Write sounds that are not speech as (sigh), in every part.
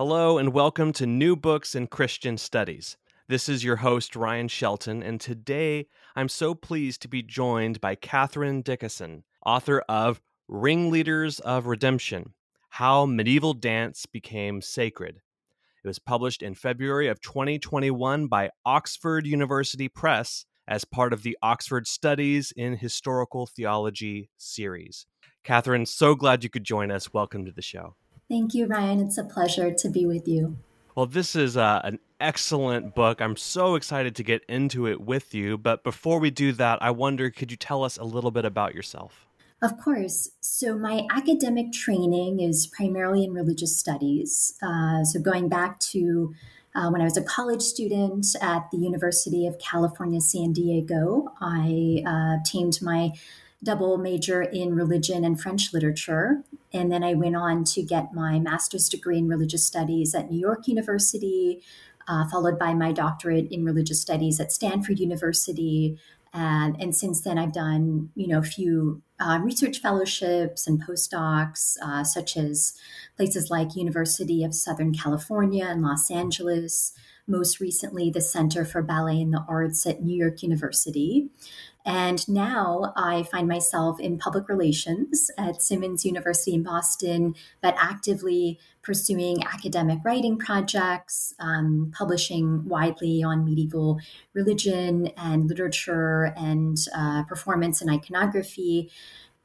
Hello, and welcome to New Books in Christian Studies. This is your host, Ryan Shelton, and today I'm so pleased to be joined by Kathryn Dickason, author of Ringleaders of Redemption How Medieval Dance Became Sacred. It was published in February of 2021 by Oxford University Press as part of the Oxford Studies in Historical Theology series. Kathryn, so glad you could join us. Welcome to the show. Thank you, Ryan. It's a pleasure to be with you. Well, this is uh, an excellent book. I'm so excited to get into it with you. But before we do that, I wonder could you tell us a little bit about yourself? Of course. So, my academic training is primarily in religious studies. Uh, so, going back to uh, when I was a college student at the University of California, San Diego, I uh, obtained my double major in religion and French literature. And then I went on to get my master's degree in religious studies at New York University, uh, followed by my doctorate in religious studies at Stanford University. And, and since then, I've done you know a few uh, research fellowships and postdocs, uh, such as places like University of Southern California in Los Angeles. Most recently, the Center for Ballet and the Arts at New York University. And now I find myself in public relations at Simmons University in Boston, but actively pursuing academic writing projects, um, publishing widely on medieval religion and literature and uh, performance and iconography.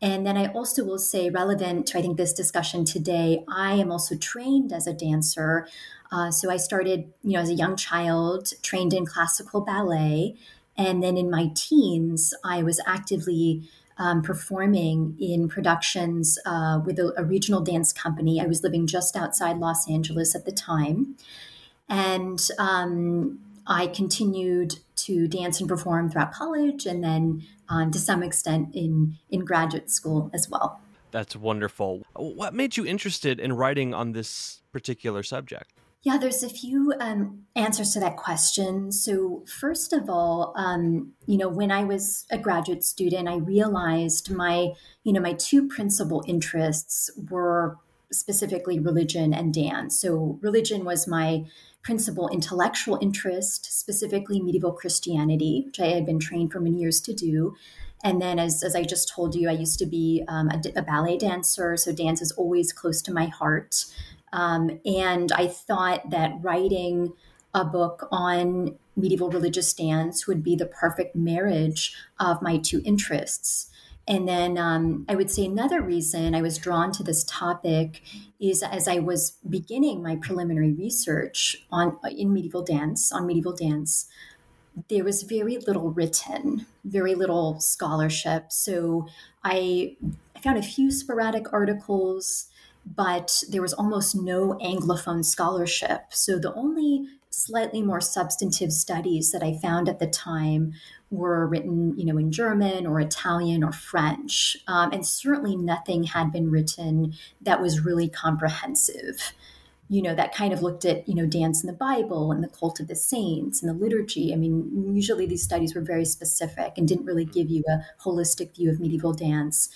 And then I also will say, relevant to I think this discussion today, I am also trained as a dancer. Uh, so I started, you know, as a young child, trained in classical ballet, and then in my teens, I was actively um, performing in productions uh, with a, a, regional dance company. I was living just outside Los Angeles at the time. And um, I continued to dance and perform throughout college and then um, to some extent in, in graduate school as well. That's wonderful. What made you interested in writing on this particular subject? Yeah, there's a few um, answers to that question. So, first of all, um, you know, when I was a graduate student, I realized my, you know, my two principal interests were specifically religion and dance. So, religion was my principal intellectual interest, specifically medieval Christianity, which I had been trained for many years to do. And then, as, as I just told you, I used to be um, a, a ballet dancer. So, dance is always close to my heart. Um, and I thought that writing a book on medieval religious dance would be the perfect marriage of my two interests. And then um, I would say another reason I was drawn to this topic is as I was beginning my preliminary research on in medieval dance, on medieval dance, there was very little written, very little scholarship. So I, I found a few sporadic articles but there was almost no Anglophone scholarship. So the only slightly more substantive studies that I found at the time were written, you know, in German or Italian or French, um, and certainly nothing had been written that was really comprehensive. You know, that kind of looked at, you know, dance in the Bible and the cult of the saints and the liturgy. I mean, usually these studies were very specific and didn't really give you a holistic view of medieval dance.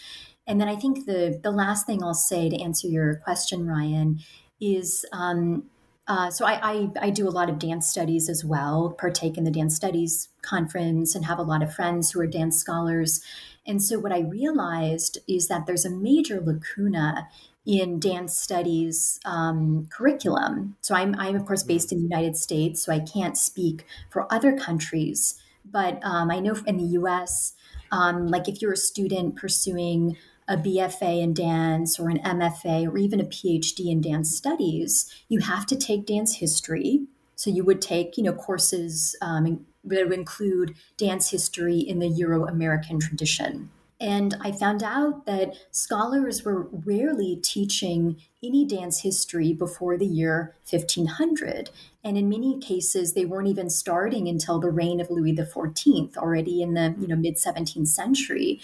And then I think the the last thing I'll say to answer your question, Ryan, is um, uh, so I, I, I do a lot of dance studies as well, partake in the dance studies conference, and have a lot of friends who are dance scholars. And so what I realized is that there's a major lacuna in dance studies um, curriculum. So I'm, I'm of course based in the United States, so I can't speak for other countries. But um, I know in the U.S., um, like if you're a student pursuing a BFA in dance or an MFA or even a PhD in dance studies, you have to take dance history. So you would take, you know, courses um, that would include dance history in the Euro American tradition. And I found out that scholars were rarely teaching any dance history before the year 1500. And in many cases, they weren't even starting until the reign of Louis XIV, already in the you know, mid 17th century.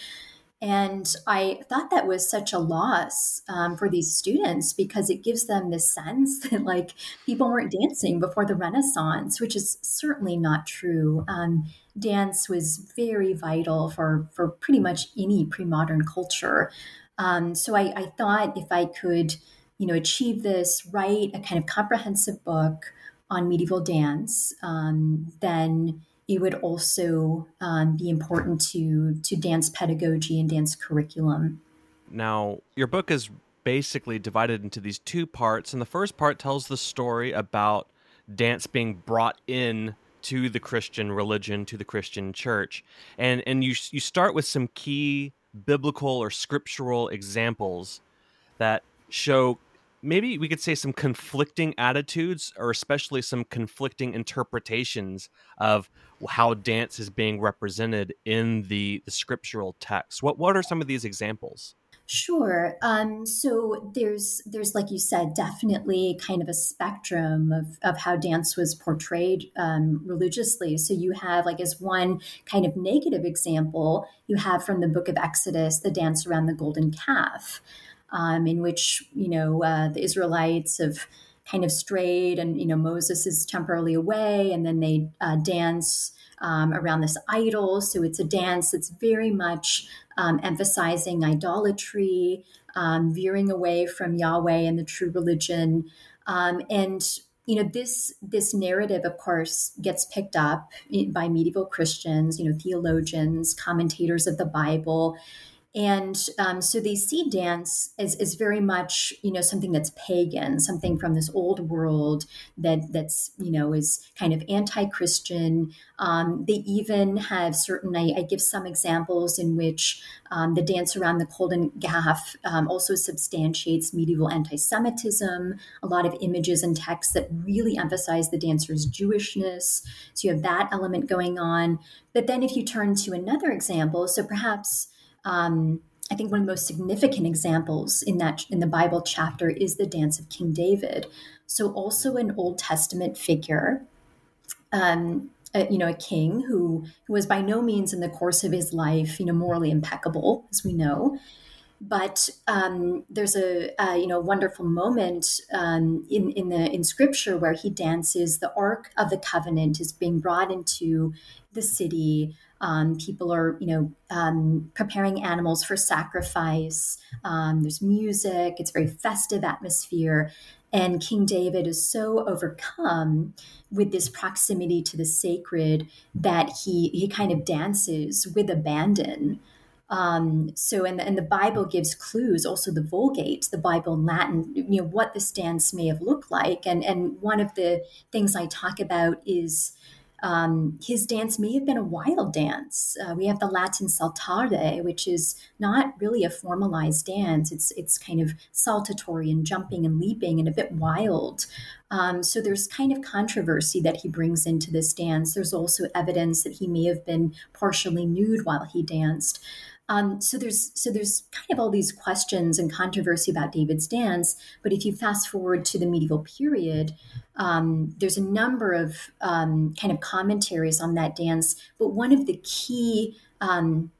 And I thought that was such a loss um, for these students because it gives them this sense (laughs) that like people weren't dancing before the Renaissance, which is certainly not true. Um, dance was very vital for for pretty much any pre-modern culture. Um, so I, I thought if I could, you know, achieve this, write a kind of comprehensive book on medieval dance, um, then it would also um, be important to to dance pedagogy and dance curriculum. Now, your book is basically divided into these two parts, and the first part tells the story about dance being brought in to the Christian religion, to the Christian church, and and you you start with some key biblical or scriptural examples that show maybe we could say some conflicting attitudes or especially some conflicting interpretations of how dance is being represented in the, the scriptural text what what are some of these examples Sure. Um, so there's there's like you said, definitely kind of a spectrum of, of how dance was portrayed um, religiously. So you have like as one kind of negative example, you have from the book of Exodus the dance around the golden calf um, in which you know uh, the Israelites have kind of strayed, and you know Moses is temporarily away, and then they uh, dance um, around this idol. So it's a dance that's very much um, emphasizing idolatry, um, veering away from Yahweh and the true religion, um, and you know this this narrative of course gets picked up by medieval christians you know theologians commentators of the bible and um, so the seed dance is, as very much you know something that's pagan something from this old world that that's you know is kind of anti-christian. Um, they even have certain I, I, give some examples in which um, the dance around the golden calf um, also substantiates medieval anti-semitism. A lot of images and texts that really emphasize the dancer's jewishness. So you have that element going on. But then if you turn to another example so perhaps um, I think one of the most significant examples in that in the Bible chapter is the dance of King David. So also an Old Testament figure, um, a, you know, a king who who was by no means in the course of his life, you know, morally impeccable, as we know. But um, there's a, a, you know wonderful moment um, in in the in Scripture where he dances. The Ark of the Covenant is being brought into the city. Um, people are, you know, um, preparing animals for sacrifice. Um, there's music. It's a very festive atmosphere. And King David is so overcome with this proximity to the sacred that he he kind of dances with abandon. Um, so, and the, and the Bible gives clues. Also, the Vulgate, the Bible in Latin, you know, what this dance may have looked like. And and one of the things I talk about is um, his dance may have been a wild dance. Uh, we have the Latin saltare, which is not really a formalized dance. It's it's kind of saltatory and jumping and leaping and a bit wild. Um, so there's kind of controversy that he brings into this dance. There's also evidence that he may have been partially nude while he danced. Um, so there's so there's kind of all these questions and controversy about David's dance. But if you fast forward to the medieval period, um, there's a number of um, kind of commentaries on that dance. But one of the key um,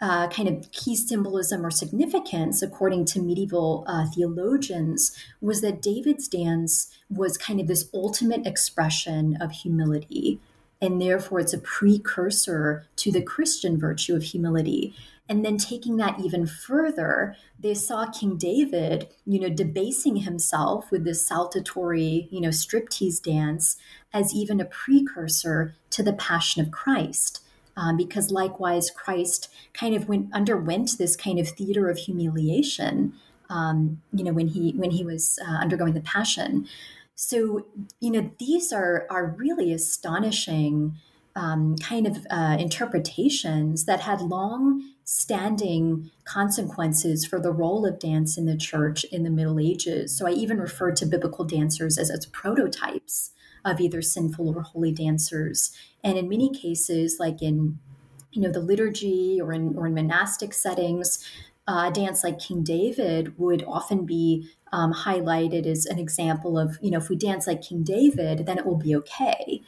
uh, kind of key symbolism or significance, according to medieval uh, theologians, was that David's dance was kind of this ultimate expression of humility. And therefore, it's a precursor to the Christian virtue of humility. And then taking that even further, they saw King David, you know, debasing himself with this saltatory, you know, striptease dance as even a precursor to the passion of Christ. Um, because likewise, Christ kind of went underwent this kind of theater of humiliation um, you know, when he when he was uh, undergoing the passion. So, you know, these are are really astonishing um, kind of uh, interpretations that had long standing consequences for the role of dance in the church in the Middle Ages. So I even refer to biblical dancers as, as prototypes of either sinful or holy dancers. And in many cases, like in you know the liturgy or in or in monastic settings, uh, a dance like King David would often be um, highlighted as an example of you know if we dance like King David, then it will be okay.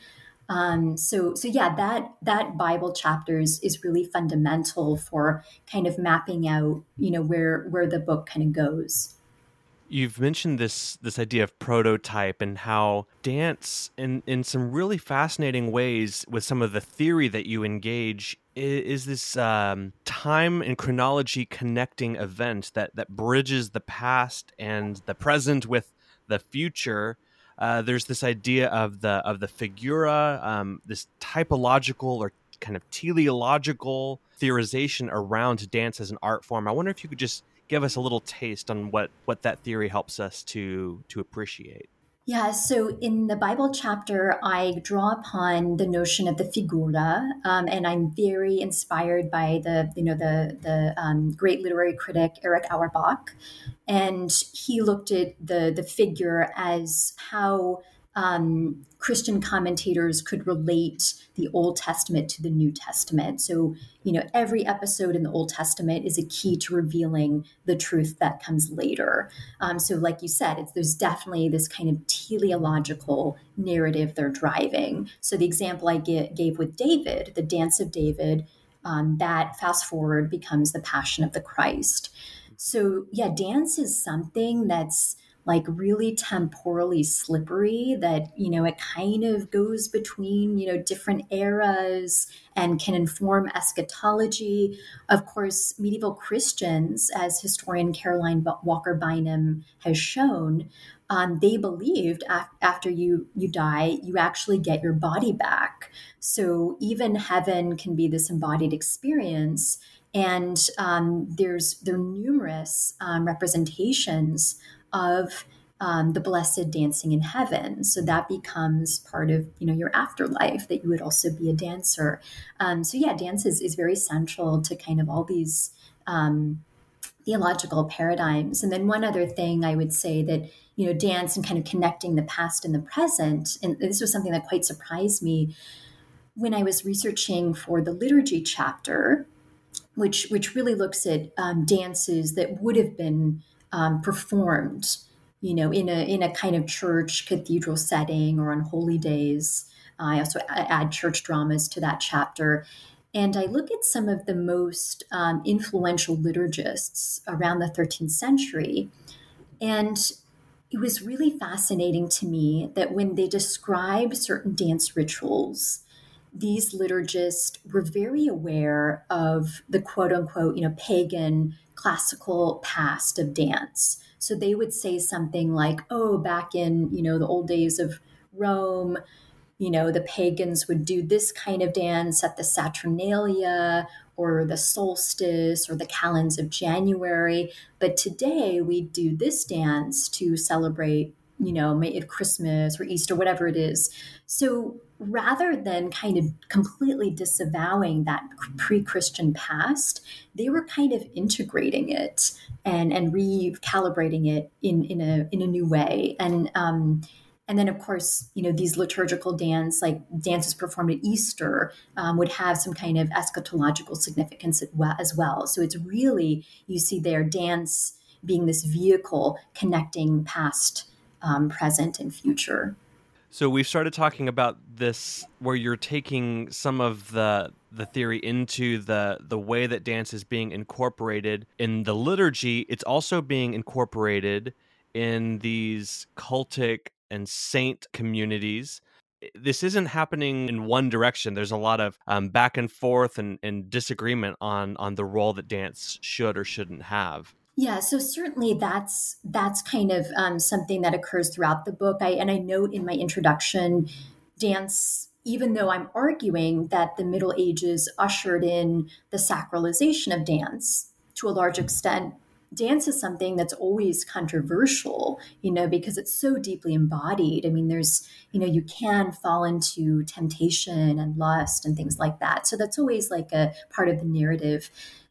Um, so so yeah, that that Bible chapters is really fundamental for kind of mapping out you know where where the book kind of goes. You've mentioned this this idea of prototype and how dance in in some really fascinating ways with some of the theory that you engage is, is this um, time and chronology connecting event that that bridges the past and the present with the future uh, there's this idea of the of the figura, um, this typological or kind of teleological theorization around dance as an art form. I wonder if you could just give us a little taste on what what that theory helps us to to appreciate. Yeah, so in the Bible chapter, I draw upon the notion of the figura, um, and I'm very inspired by the you know the the um, great literary critic Erich Auerbach, and he looked at the the figure as how um, Christian commentators could relate the Old Testament to the New Testament. So, you know, every episode in the Old Testament is a key to revealing the truth that comes later. Um, so, like you said, there's definitely this kind of teleological narrative they're driving. So, the example I get, gave with David, the dance of David, um, that fast forward becomes the Passion of the Christ. So, yeah, dance is something that's like really temporally slippery that you know it kind of goes between you know different eras and can inform eschatology. Of course medieval christians as historian caroline walker bynum has shown um, they believed af- after you you die you actually get your body back. So even heaven can be this embodied experience. And um, there's there are numerous um, representations of um, the blessed dancing in heaven. So that becomes part of you know your afterlife that you would also be a dancer. Um, so yeah, dance is, is very central to kind of all these um, theological paradigms. And then one other thing I would say that you know dance and kind of connecting the past and the present, and this was something that quite surprised me when I was researching for the liturgy chapter, which which really looks at um, dances that would have been um, performed, you know, in a in a kind of church cathedral setting or on holy days. I also add church dramas to that chapter. And I look at some of the most um, influential liturgists around the 13th century. And it was really fascinating to me that when they describe certain dance rituals, these liturgists were very aware of the quote unquote, you know, pagan classical past of dance. So they would say something like, oh, back in, you know, the old days of Rome, you know, the pagans would do this kind of dance at the Saturnalia or the solstice or the calends of January. But today we do this dance to celebrate, you know, Christmas or Easter, whatever it is. So rather than kind of completely disavowing that pre-christian past they were kind of integrating it and and recalibrating it in in a in a new way. And um and then of course you know these liturgical dance like dances performed at easter um, would have some kind of eschatological significance as well. So it's really you see their dance being this vehicle connecting past um, present and future so we've started talking about this where you're taking some of the the theory into the the way that dance is being incorporated in the liturgy. It's also being incorporated in these cultic and saint communities. This isn't happening in one direction. There's a lot of um, back and forth and, and disagreement on on the role that dance should or shouldn't have. Yeah, so certainly that's that's kind of um, something that occurs throughout the book. I and I note in my introduction, dance. Even though I'm arguing that the Middle Ages ushered in the sacralization of dance to a large extent, dance is something that's always controversial, you know, because it's so deeply embodied. I mean, there's, you know, you can fall into temptation and lust and things like that. So that's always like a part of the narrative.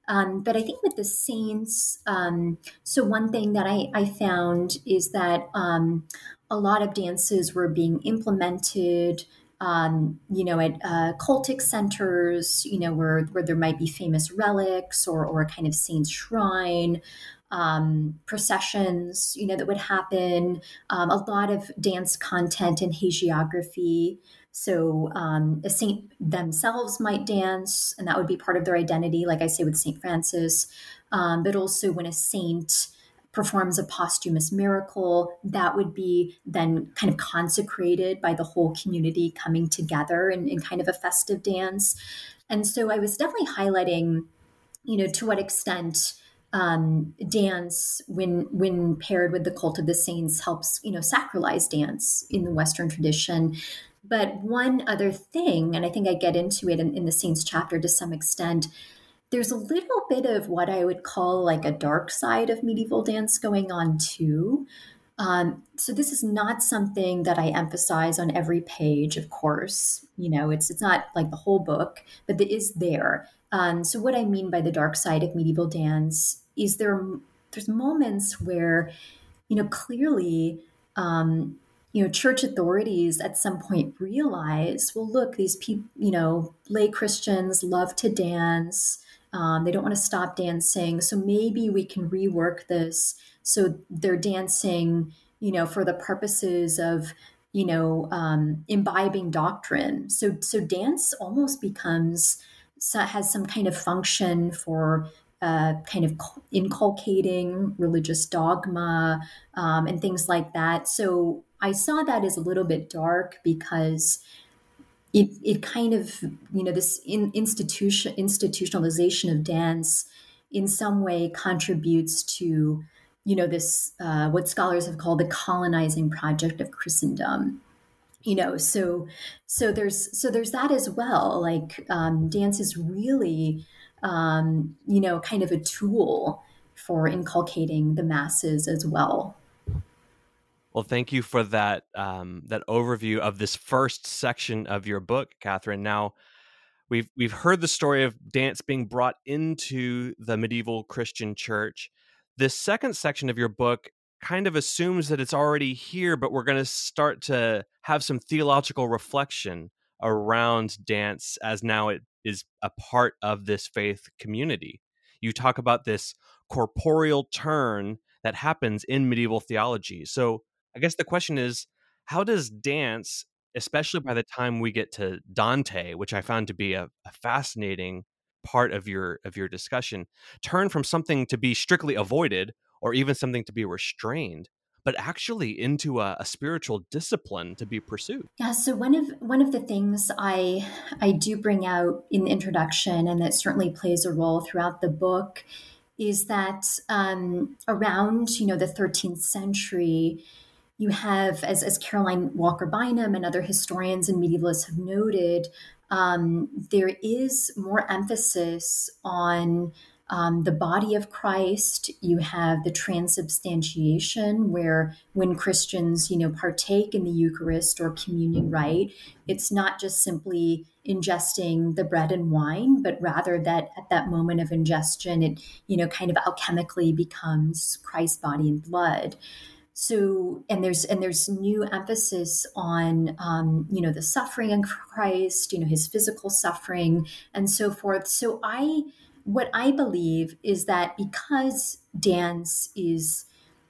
Um, but I think with the saints, um, so one thing that I, I found is that um, a lot of dances were being implemented um, you know, at uh, cultic centers, you know, where, where there might be famous relics or, or a kind of saint's shrine, um, processions, you know, that would happen, um, a lot of dance content and hagiography. So um, a saint themselves might dance, and that would be part of their identity, like I say with St. Francis. Um, but also when a saint performs a posthumous miracle that would be then kind of consecrated by the whole community coming together in, in kind of a festive dance and so i was definitely highlighting you know to what extent um, dance when when paired with the cult of the saints helps you know sacralize dance in the western tradition but one other thing and i think i get into it in, in the saints chapter to some extent there's a little bit of what I would call like a dark side of medieval dance going on too. Um, so this is not something that I emphasize on every page, of course. You know, it's it's not like the whole book, but it is there. Um, so what I mean by the dark side of medieval dance is there there's moments where, you know, clearly, um, you know, church authorities at some point realize, well, look, these people, you know, lay Christians love to dance. Um, they don't want to stop dancing. So maybe we can rework this so they're dancing, you know, for the purposes of, you know, um, imbibing doctrine. So so dance almost becomes has some kind of function for uh, kind of inculcating religious dogma um, and things like that. So I saw that as a little bit dark because it, it kind of you know this in, institution institutionalization of dance in some way contributes to you know this uh, what scholars have called the colonizing project of christendom you know so so there's so there's that as well. Like um, dance is really um, you know kind of a tool for inculcating the masses as well well, thank you for that um, that overview of this first section of your book, Kathryn. Now, we've we've heard the story of dance being brought into the medieval Christian church. This second section of your book kind of assumes that it's already here, but we're going to start to have some theological reflection around dance as now it is a part of this faith community. You talk about this corporeal turn that happens in medieval theology. So, I guess the question is how does dance, especially by the time we get to Dante, which I found to be a, a fascinating part of your of your discussion, turn from something to be strictly avoided or even something to be restrained but actually into a, a, spiritual discipline to be pursued. Yeah. So one of one of the things I I do bring out in the introduction, and that certainly plays a role throughout the book, is that um, around you know the 13th century, you have, as, as Caroline Walker Bynum and other historians and medievalists have noted, um, there is more emphasis on um, the body of Christ. You have the transubstantiation, where when Christians, you know, partake in the Eucharist or communion rite, it's not just simply ingesting the bread and wine, but rather that at that moment of ingestion, it, you know, kind of alchemically becomes Christ's body and blood so and there's and there's new emphasis on um, you know the suffering in christ you know his physical suffering and so forth. So i what i believe is that because dance is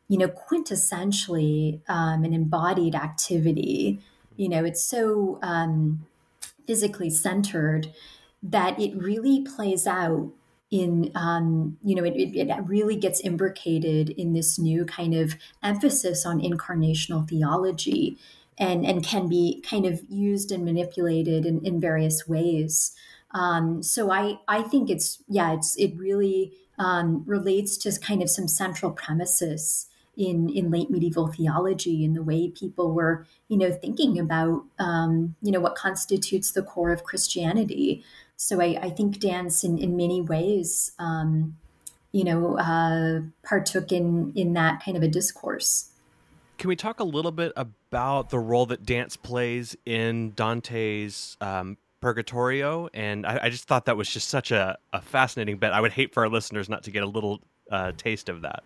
you know quintessentially um, an embodied activity you know it's so um, physically centered that it really plays out in um, you know it, it, really gets imbricated in this new kind of emphasis on incarnational theology and and can be kind of used and manipulated in, in various ways. Um, so i i think it's yeah it's it really um, relates to kind of some central premises in in late medieval theology and the way people were you know thinking about um, you know what constitutes the core of christianity so I, I think dance in, in many ways, um, you know, uh, partook in in that kind of a discourse. Can we talk a little bit about the role that dance plays in Dante's um, Purgatorio? And I, I, just thought that was just such a, a, fascinating bit. I would hate for our listeners not to get a little uh, taste of that.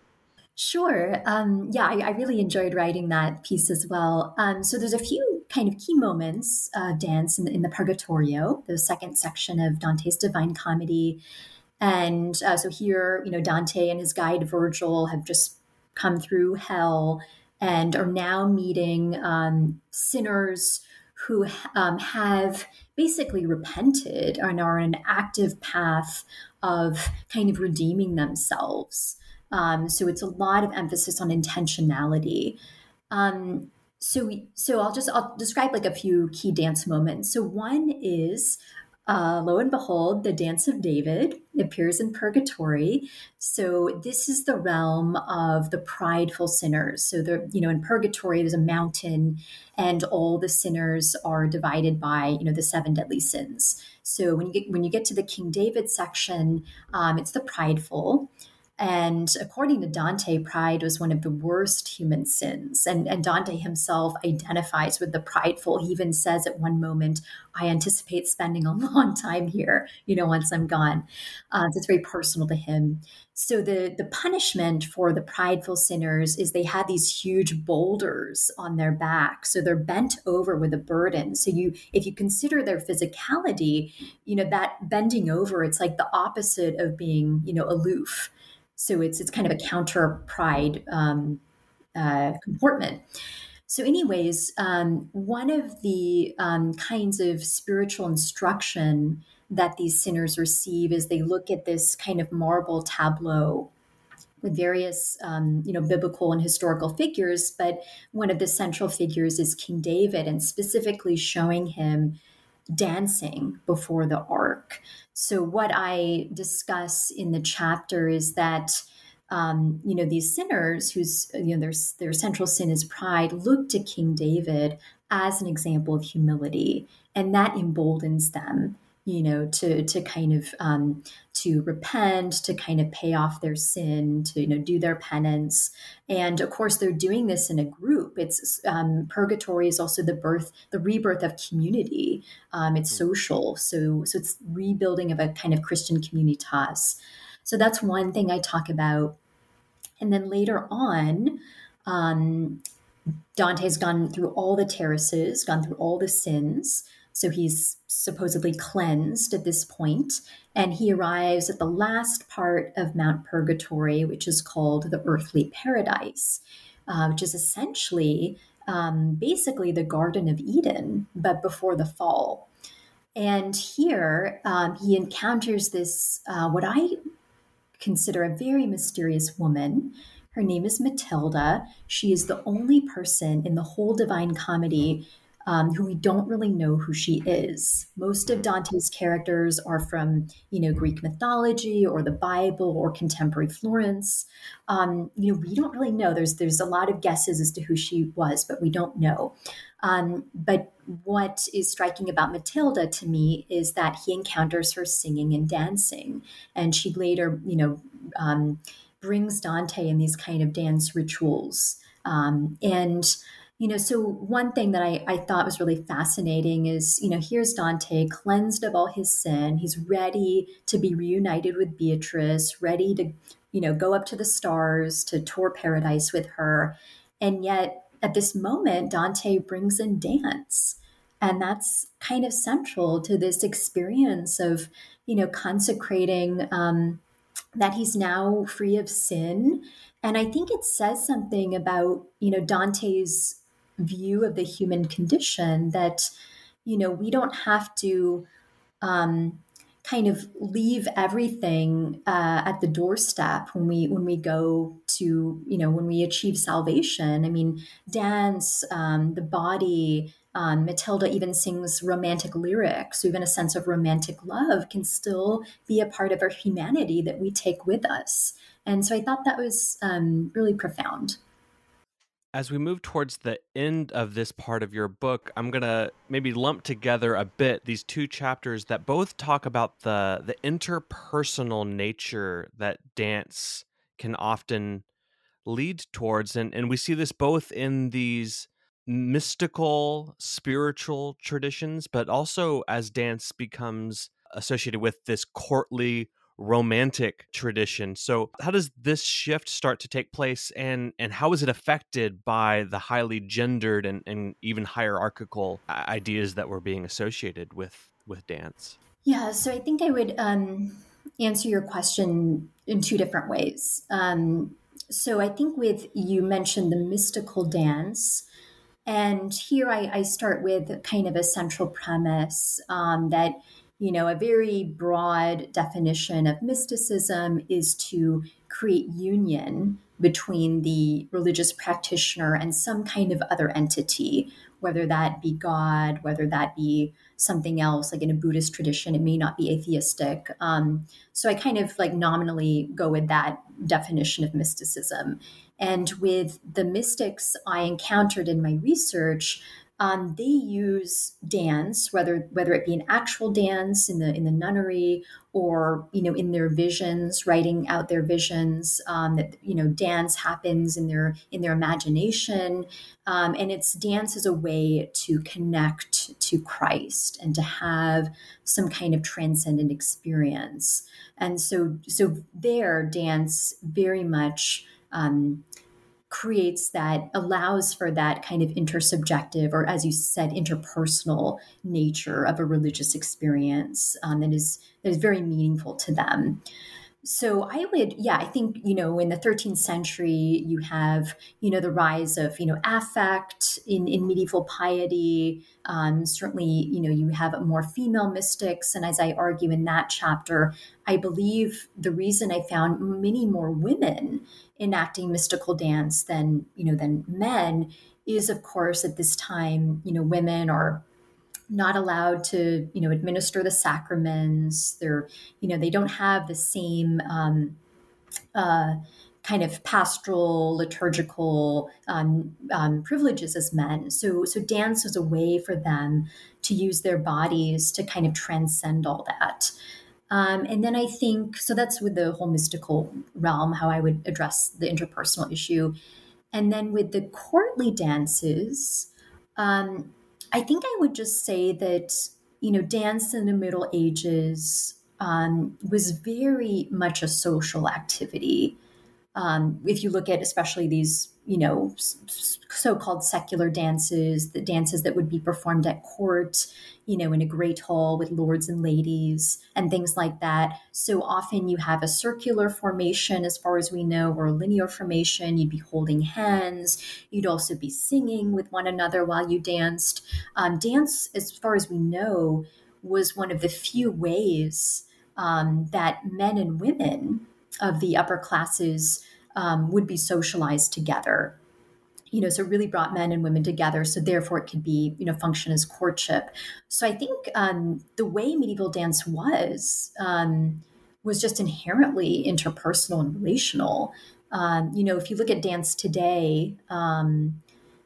Sure. Um, yeah, I, I, really enjoyed writing that piece as well. Um, so there's a few kind of key moments of dance in the, in the Purgatorio, the second section of Dante's Divine Comedy. And uh, so here, you know, Dante and his guide Virgil have just come through hell and are now meeting um, sinners who um, have basically repented and are on an active path of kind of redeeming themselves. Um, so it's a lot of emphasis on intentionality. Um, so, we, so I'll just I'll describe like a few key dance moments. So one is uh, lo and behold, the Dance of David appears in Purgatory. So this is the realm of the prideful sinners. So the you know in Purgatory there's a mountain, and all the sinners are divided by you know the seven deadly sins. So when you get when you get to the King David section, um, it's the prideful. And according to Dante, pride was one of the worst human sins. And, and Dante himself identifies with the prideful. He even says at one moment, I anticipate spending a (laughs) long time here, you know, once I'm gone. Uh, so it's very personal to him. So the, the punishment for the prideful sinners is they had these huge boulders on their back. So they're bent over with a burden. So you if you consider their physicality, you know, that bending over, it's like the opposite of being, you know, aloof. So it's it's kind of a counter pride um, uh, comportment. So, anyways, um, one of the um, kinds of spiritual instruction that these sinners receive is they look at this kind of marble tableau with various, um, you know, biblical and historical figures. But one of the central figures is King David, and specifically showing him dancing before the ark. So, what I discuss in the chapter is that. Um, you know these sinners whose you know their their central sin is pride look to King David as an example of humility, and that emboldens them you know to to kind of um, to repent to kind of pay off their sin to you know do their penance. And of course they're doing this in a group. It's um, purgatory is also the birth the rebirth of community. Um, it's hmm. social. So so it's rebuilding of a kind of christian communitas. So that's one thing i talk about. And then later on um, dante's gone through all the terraces gone through all the sins so he's supposedly cleansed at this point, and he arrives at the last part of Mount Purgatory, which is called the earthly paradise, uh, which is essentially um, basically the Garden of Eden, but before the fall. And here um, he encounters this, uh, what I consider a very mysterious woman. Her name is Matilda. She is the only person in the whole Divine Comedy um, who we don't really know who she is. Most of Dante's characters are from, you know, Greek mythology or the Bible or contemporary Florence. Um, you know, we don't really know. There's there's a lot of guesses as to who she was, but we don't know. Um, but what is striking about Matilda to me is that he encounters her singing and dancing, and she later, you know, um, brings Dante in these kind of dance rituals, um, and you know, so one thing that I, I thought was really fascinating is, you know, here's Dante cleansed of all his sin. He's ready to be reunited with Beatrice, ready to, you know, go up to the stars to tour paradise with her. And yet at this moment, Dante brings in dance. And that's kind of central to this experience of, you know, consecrating um, that he's now free of sin. And I think it says something about, you know, Dante's view of the human condition that you know we don't have to um, kind of leave everything uh, at the doorstep when we when we go to you know when we achieve salvation. I mean dance um, the body um, matilda even sings romantic lyrics so even a sense of romantic love can still be a part of our humanity that we take with us. And so i thought that was um, really profound as we move towards the end of this part of your book, I'm to maybe lump together a bit these two chapters that both talk about the the interpersonal nature that dance can often lead towards. And and we see this both in these mystical spiritual traditions but also as dance becomes associated with this courtly romantic tradition. So how does this shift start to take place and and how is it affected by the highly gendered and, and even hierarchical ideas that were being associated with with dance? Yeah, so I think I would um, answer your question in two different ways. Um, so I think with you mentioned the mystical dance. And here I, I start with kind of a central premise um, that you know, a very broad definition of mysticism is to create union between the religious practitioner and some kind of other entity, whether that be God, whether that be something else, like in a Buddhist tradition, it may not be atheistic. Um, so I kind of like nominally go with that definition of mysticism. And with the mystics I encountered in my research, um, they use dance, whether whether it be an actual dance in the in the nunnery or you know in their visions, writing out their visions. Um, that you know dance happens in their in their imagination, um, and it's dance as a way to connect to Christ and to have some kind of transcendent experience. And so so there, dance very much. Um, creates that allows for that kind of intersubjective or as you said interpersonal nature of a religious experience um, that is that is very meaningful to them so i would yeah i think you know in the 13th century you have you know the rise of you know affect in, in medieval piety. Um, certainly you know you have more female mystics. And as i argue in that chapter i believe the reason i found many more women enacting mystical dance than you know than men is of course at this time you know women are not allowed to you know administer the sacraments. They're you know they don't have the same um, uh, kind of pastoral liturgical um, um, privileges as men. So so dance was a way for them to use their bodies to kind of transcend all that. Um, and then i think so that's with the whole mystical realm how i would address the interpersonal issue. And then with the courtly dances um, I think I would just say that, you know, dance in the Middle Ages um, was very much a social activity. Um, if you look at especially these you know, so-called secular dances, the dances that would be performed at court, you know, in a great hall with lords and ladies and things like that. So often you have a circular formation, as far as we know, or a linear formation. You'd be holding hands. You'd also be singing with one another while you danced. Um, dance, as far as we know, was one of the few ways um, that men and women of the upper classes um, would be socialized together. You know so really brought men and women together so therefore it could be you know function as courtship. So i think um, the way medieval dance was um, was just inherently interpersonal and relational. Um, you know if you look at dance today um,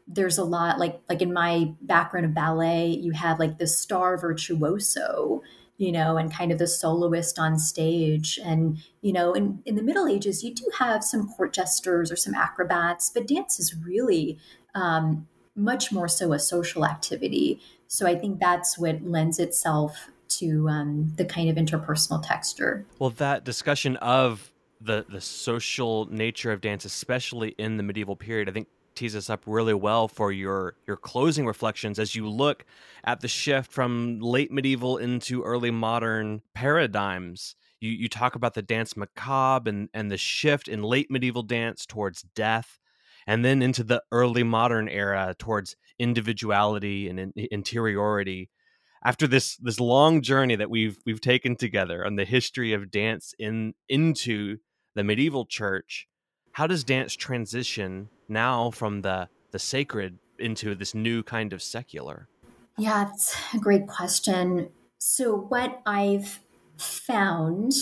there's a lot like like in my background of ballet you have like the star virtuoso you know, and kind of the soloist on stage. And, you know, in, in the Middle Ages, you do have some court jesters or some acrobats, but dance is really um, much more so a social activity. So I think that's what lends itself to um, the kind of interpersonal texture. Well, that discussion of the the social nature of dance, especially in the medieval period, I think tees us up really well for your your closing reflections as you look at the shift from late medieval into early modern paradigms. You you talk about the danse macabre and and the shift in late medieval dance towards death and then into the early modern era towards individuality and in, interiority after this this long journey that we've we've taken together on the history of dance in into the medieval church how does dance transition now from the the sacred into this new kind of secular? Yeah, that's a great question. So what I've found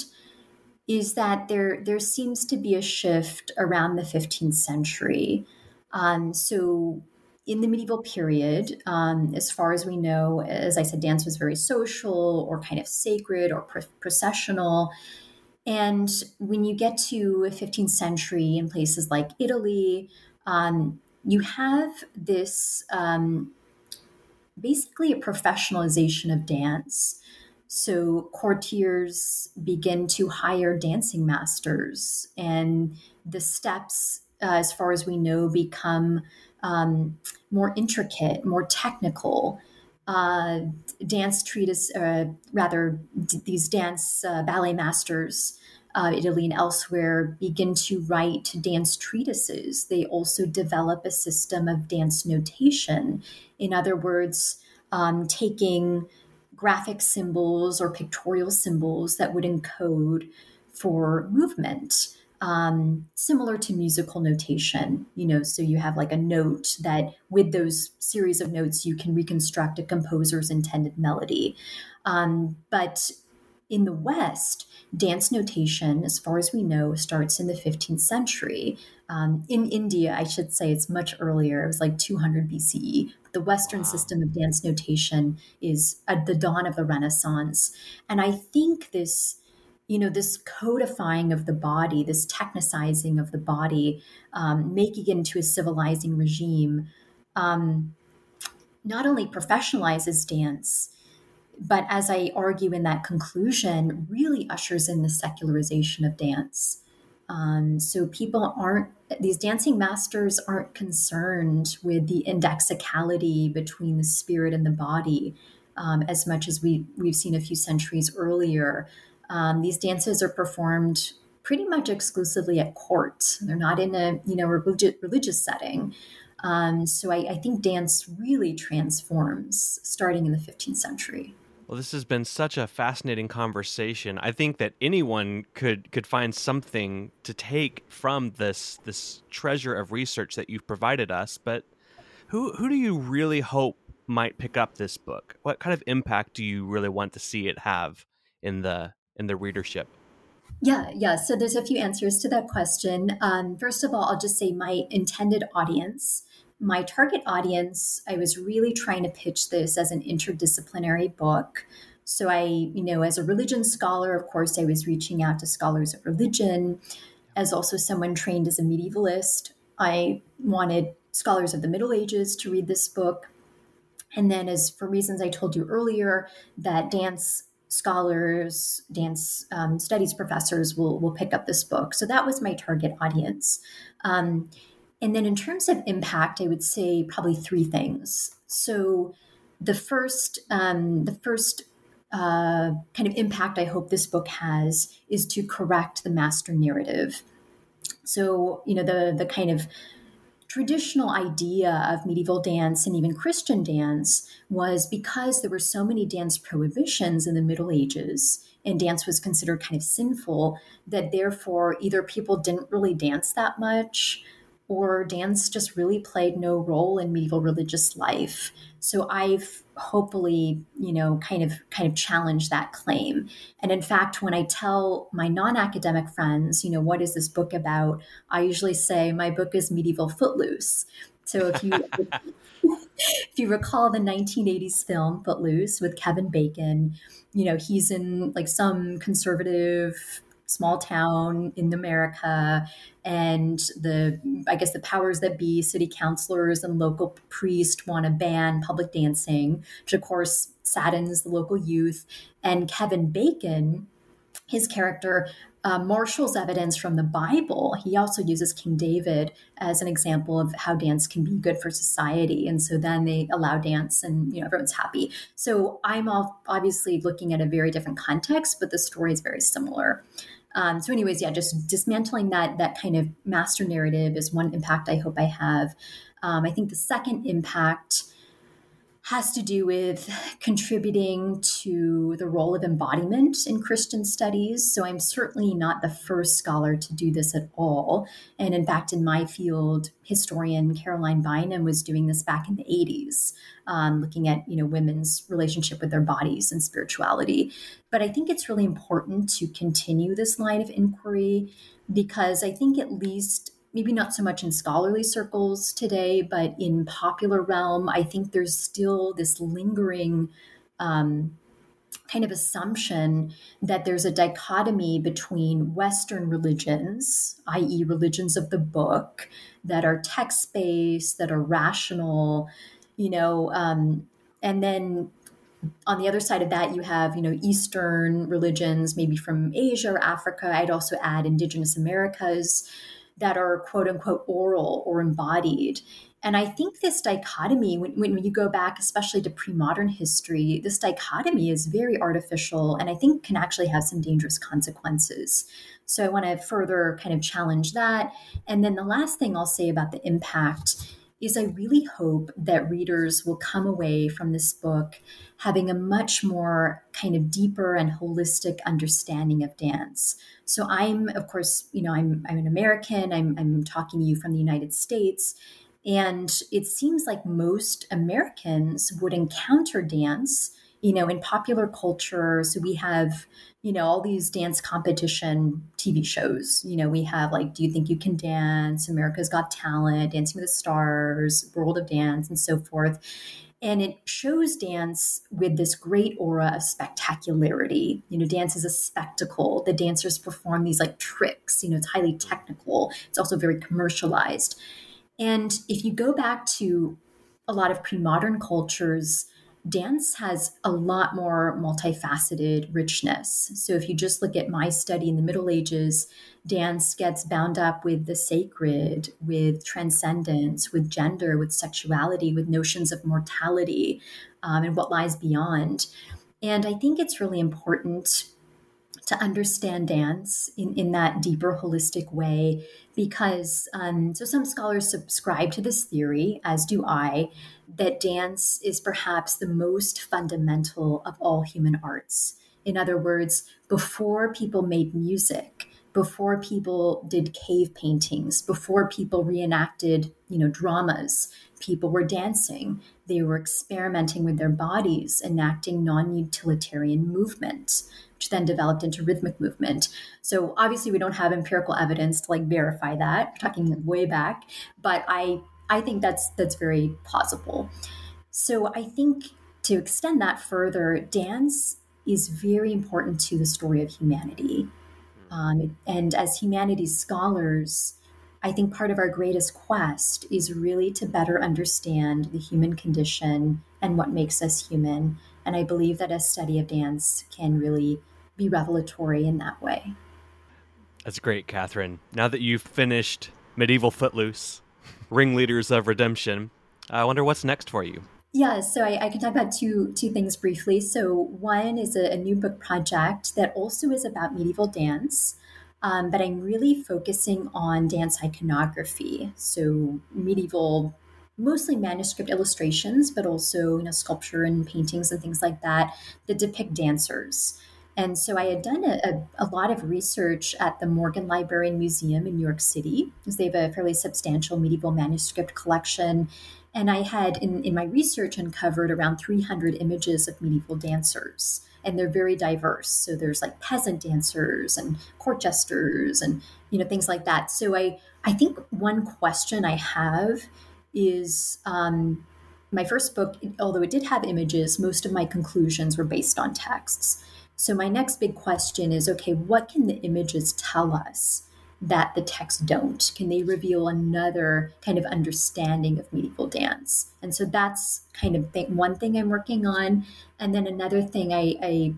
is that there there seems to be a shift around the 15th century. Um, so in the medieval period, um, as far as we know, as I said, dance was very social or kind of sacred or pro- processional. And when you get to 15th century in places like Italy, um, you have this um, basically a professionalization of dance. So courtiers begin to hire dancing masters, and the steps, uh, as far as we know, become um, more intricate, more technical. Uh, dance treatise, uh, rather, d- these dance uh, ballet masters, uh, Italy and elsewhere, begin to write dance treatises. They also develop a system of dance notation. In other words, um, taking graphic symbols or pictorial symbols that would encode for movement um, similar to musical notation, you know, so you have like a note that with those series of notes, you can reconstruct a composer's intended melody. Um, but in the West, dance notation, as far as we know, starts in the 15th century. Um, in India, I should say it's much earlier. It was like 200 BCE. But The Western wow. system of dance notation is at the dawn of the Renaissance. And I think this you know this codifying of the body this technicizing of the body um, making it into a civilizing regime um, not only professionalizes dance but as i argue in that conclusion really ushers in the secularization of dance um, so people aren't these dancing masters aren't concerned with the indexicality between the spirit and the body um, as much as we we've seen a few centuries earlier um, these dances are performed pretty much exclusively at court. They're not in a you know religious religious setting. Um, so I, I think dance really transforms starting in the 15th century. Well, this has been such a fascinating conversation. I think that anyone could could find something to take from this this treasure of research that you've provided us. But who who do you really hope might pick up this book? What kind of impact do you really want to see it have in the in the readership? Yeah, yeah. So there's a few answers to that question. Um, first of all, I'll just say my intended audience. My target audience, I was really trying to pitch this as an interdisciplinary book. So I, you know, as a religion scholar, of course, I was reaching out to scholars of religion. As also someone trained as a medievalist, I wanted scholars of the Middle Ages to read this book. And then, as for reasons I told you earlier, that dance scholars, dance um, studies professors will will pick up this book. So that was my target audience. Um, and then in terms of impact, I would say probably three things. So the first, um, the first uh, kind of impact I hope this book has is to correct the master narrative. So you know the the kind of traditional idea of medieval dance and even Christian dance was because there were so many dance prohibitions in the Middle Ages and dance was considered kind of sinful that therefore either people didn't really dance that much or dance just really played no role in medieval religious life. So I've hopefully, you know, kind of kind of challenged that claim. And in fact, when I tell my non-academic friends, you know, what is this book about? I usually say my book is medieval footloose. So if you (laughs) if you recall the 1980s film Footloose with Kevin Bacon, you know, he's in like some conservative small town in America, and the I guess the powers that be, city councilors and local priests, want to ban public dancing, which of course saddens the local youth. And Kevin Bacon, his character uh, marshals evidence from the Bible. He also uses King David as an example of how dance can be good for society, and so then they allow dance, and you know everyone's happy. So I'm obviously looking at a very different context, but the story is very similar. Um, so, anyways, yeah, just dismantling that that kind of master narrative is one impact I hope I have. Um, I think the second impact has to do with contributing to the role of embodiment in Christian studies. So I'm certainly not the first scholar to do this at all. And in fact, in my field, historian Caroline Bynum was doing this back in the 80s, um, looking at you know women's relationship with their bodies and spirituality. But I think it's really important to continue this line of inquiry because I think at least maybe not so much in scholarly circles today, but in popular realm, I think there's still this lingering um, kind of assumption that there's a dichotomy between Western religions, i.e., religions of the book, that are text based, that are rational, you know, um, and then on the other side of that, you have, you know, Eastern religions, maybe from Asia or Africa. I'd also add indigenous Americas that are quote unquote oral or embodied. And I think this dichotomy, when, when you go back, especially to pre modern history, this dichotomy is very artificial and I think can actually have some dangerous consequences. So I want to further kind of challenge that. And then the last thing I'll say about the impact is I really hope that readers will come away from this book having a much more kind of deeper and holistic understanding of dance. So I'm, of course, you know, I'm I'm an American. I'm I'm talking to you from the United States. And it seems like most Americans would encounter dance, you know, in popular culture. So we have you know, all these dance competition TV shows. You know, we have like Do You Think You Can Dance, America's Got Talent, Dancing with the Stars, World of Dance, and so forth. And it shows dance with this great aura of spectacularity. You know, dance is a spectacle. The dancers perform these like tricks, you know, it's highly technical. It's also very commercialized. And if you go back to a lot of pre modern cultures, dance has a lot more multifaceted richness. So if you just look at my study in the Middle Ages, dance gets bound up with the sacred, with transcendence, with gender, with sexuality, with notions of mortality um, and what lies beyond. And I think it's really important to understand dance in, in that deeper holistic way because um, so some scholars subscribe to this theory as do i that dance is perhaps the most fundamental of all human arts. In other words before people made music before people did cave paintings before people reenacted you know dramas people were dancing they were experimenting with their bodies enacting non-utilitarian movements which then developed into rhythmic movement. So obviously we don't have empirical evidence to like verify that. We're talking way back, but I I think that's that's very plausible. So I think to extend that further, dance is very important to the story of humanity. Um, and as humanities scholars, I think part of our greatest quest is really to better understand the human condition and what makes us human and I believe that a study of dance can really be revelatory in that way. That's great, Kathryn. Now that you've finished Medieval Footloose, Ringleaders of Redemption, I wonder what's next for you. Yeah, so I, I, can talk about two two things briefly. So one is a, a new book project that also is about medieval dance, um, but I'm really focusing on dance iconography. So medieval mostly manuscript illustrations, but also you know sculpture and paintings and things like that that depict dancers. And so I had done a, a, a, lot of research at the Morgan Library and Museum in New York City, because they have a fairly substantial medieval manuscript collection. And I had, in, in my research, uncovered around 300 images of medieval dancers. And they're very diverse. So there's like peasant dancers and court jesters and you know things like that. So I I think one question I have is um, my first book, although it did have images, most of my conclusions were based on texts. So my next big question is okay, what can the images tell us that the texts don't? Can they reveal another kind of understanding of medieval dance? And so that's kind of th- one thing I'm working on. And then another thing I, I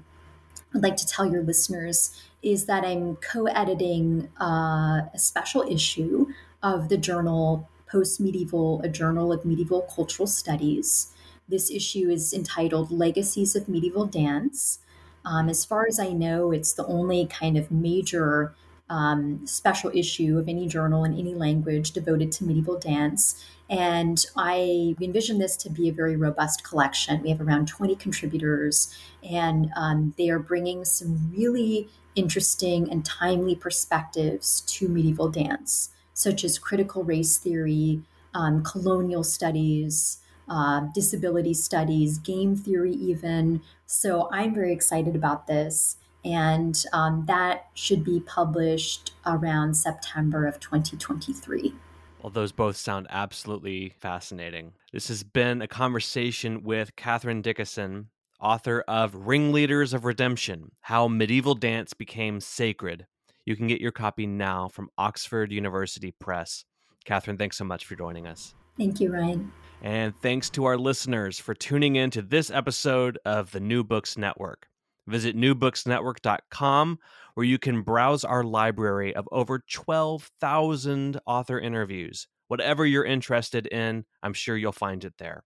would like to tell your listeners is that I'm co editing uh, a special issue of the journal Post Medieval, a journal of medieval cultural studies. This issue is entitled Legacies of Medieval Dance. Um, as far as I know, it's the only kind of major um, special issue of any journal in any language devoted to medieval dance. And I envision this to be a very robust collection. We have around 20 contributors, and um, they are bringing some really interesting and timely perspectives to medieval dance such as critical race theory, um, colonial studies, uh, disability studies, game theory, even. So I'm very excited about this. And um, that should be published around September of 2023. Well, those both sound absolutely fascinating. This has been a conversation with Kathryn Dickason, author of Ringleaders of Redemption How Medieval Dance Became Sacred. You can get your copy now from Oxford University Press. Kathryn, thanks so much for joining us. Thank you, Ryan. And thanks to our listeners for tuning in to this episode of the New Books Network. Visit newbooksnetwork.com where you can browse our library of over 12,000 author interviews. Whatever you're interested in, I'm sure you'll find it there.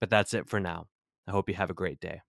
But that's it for now. I hope you have a great day.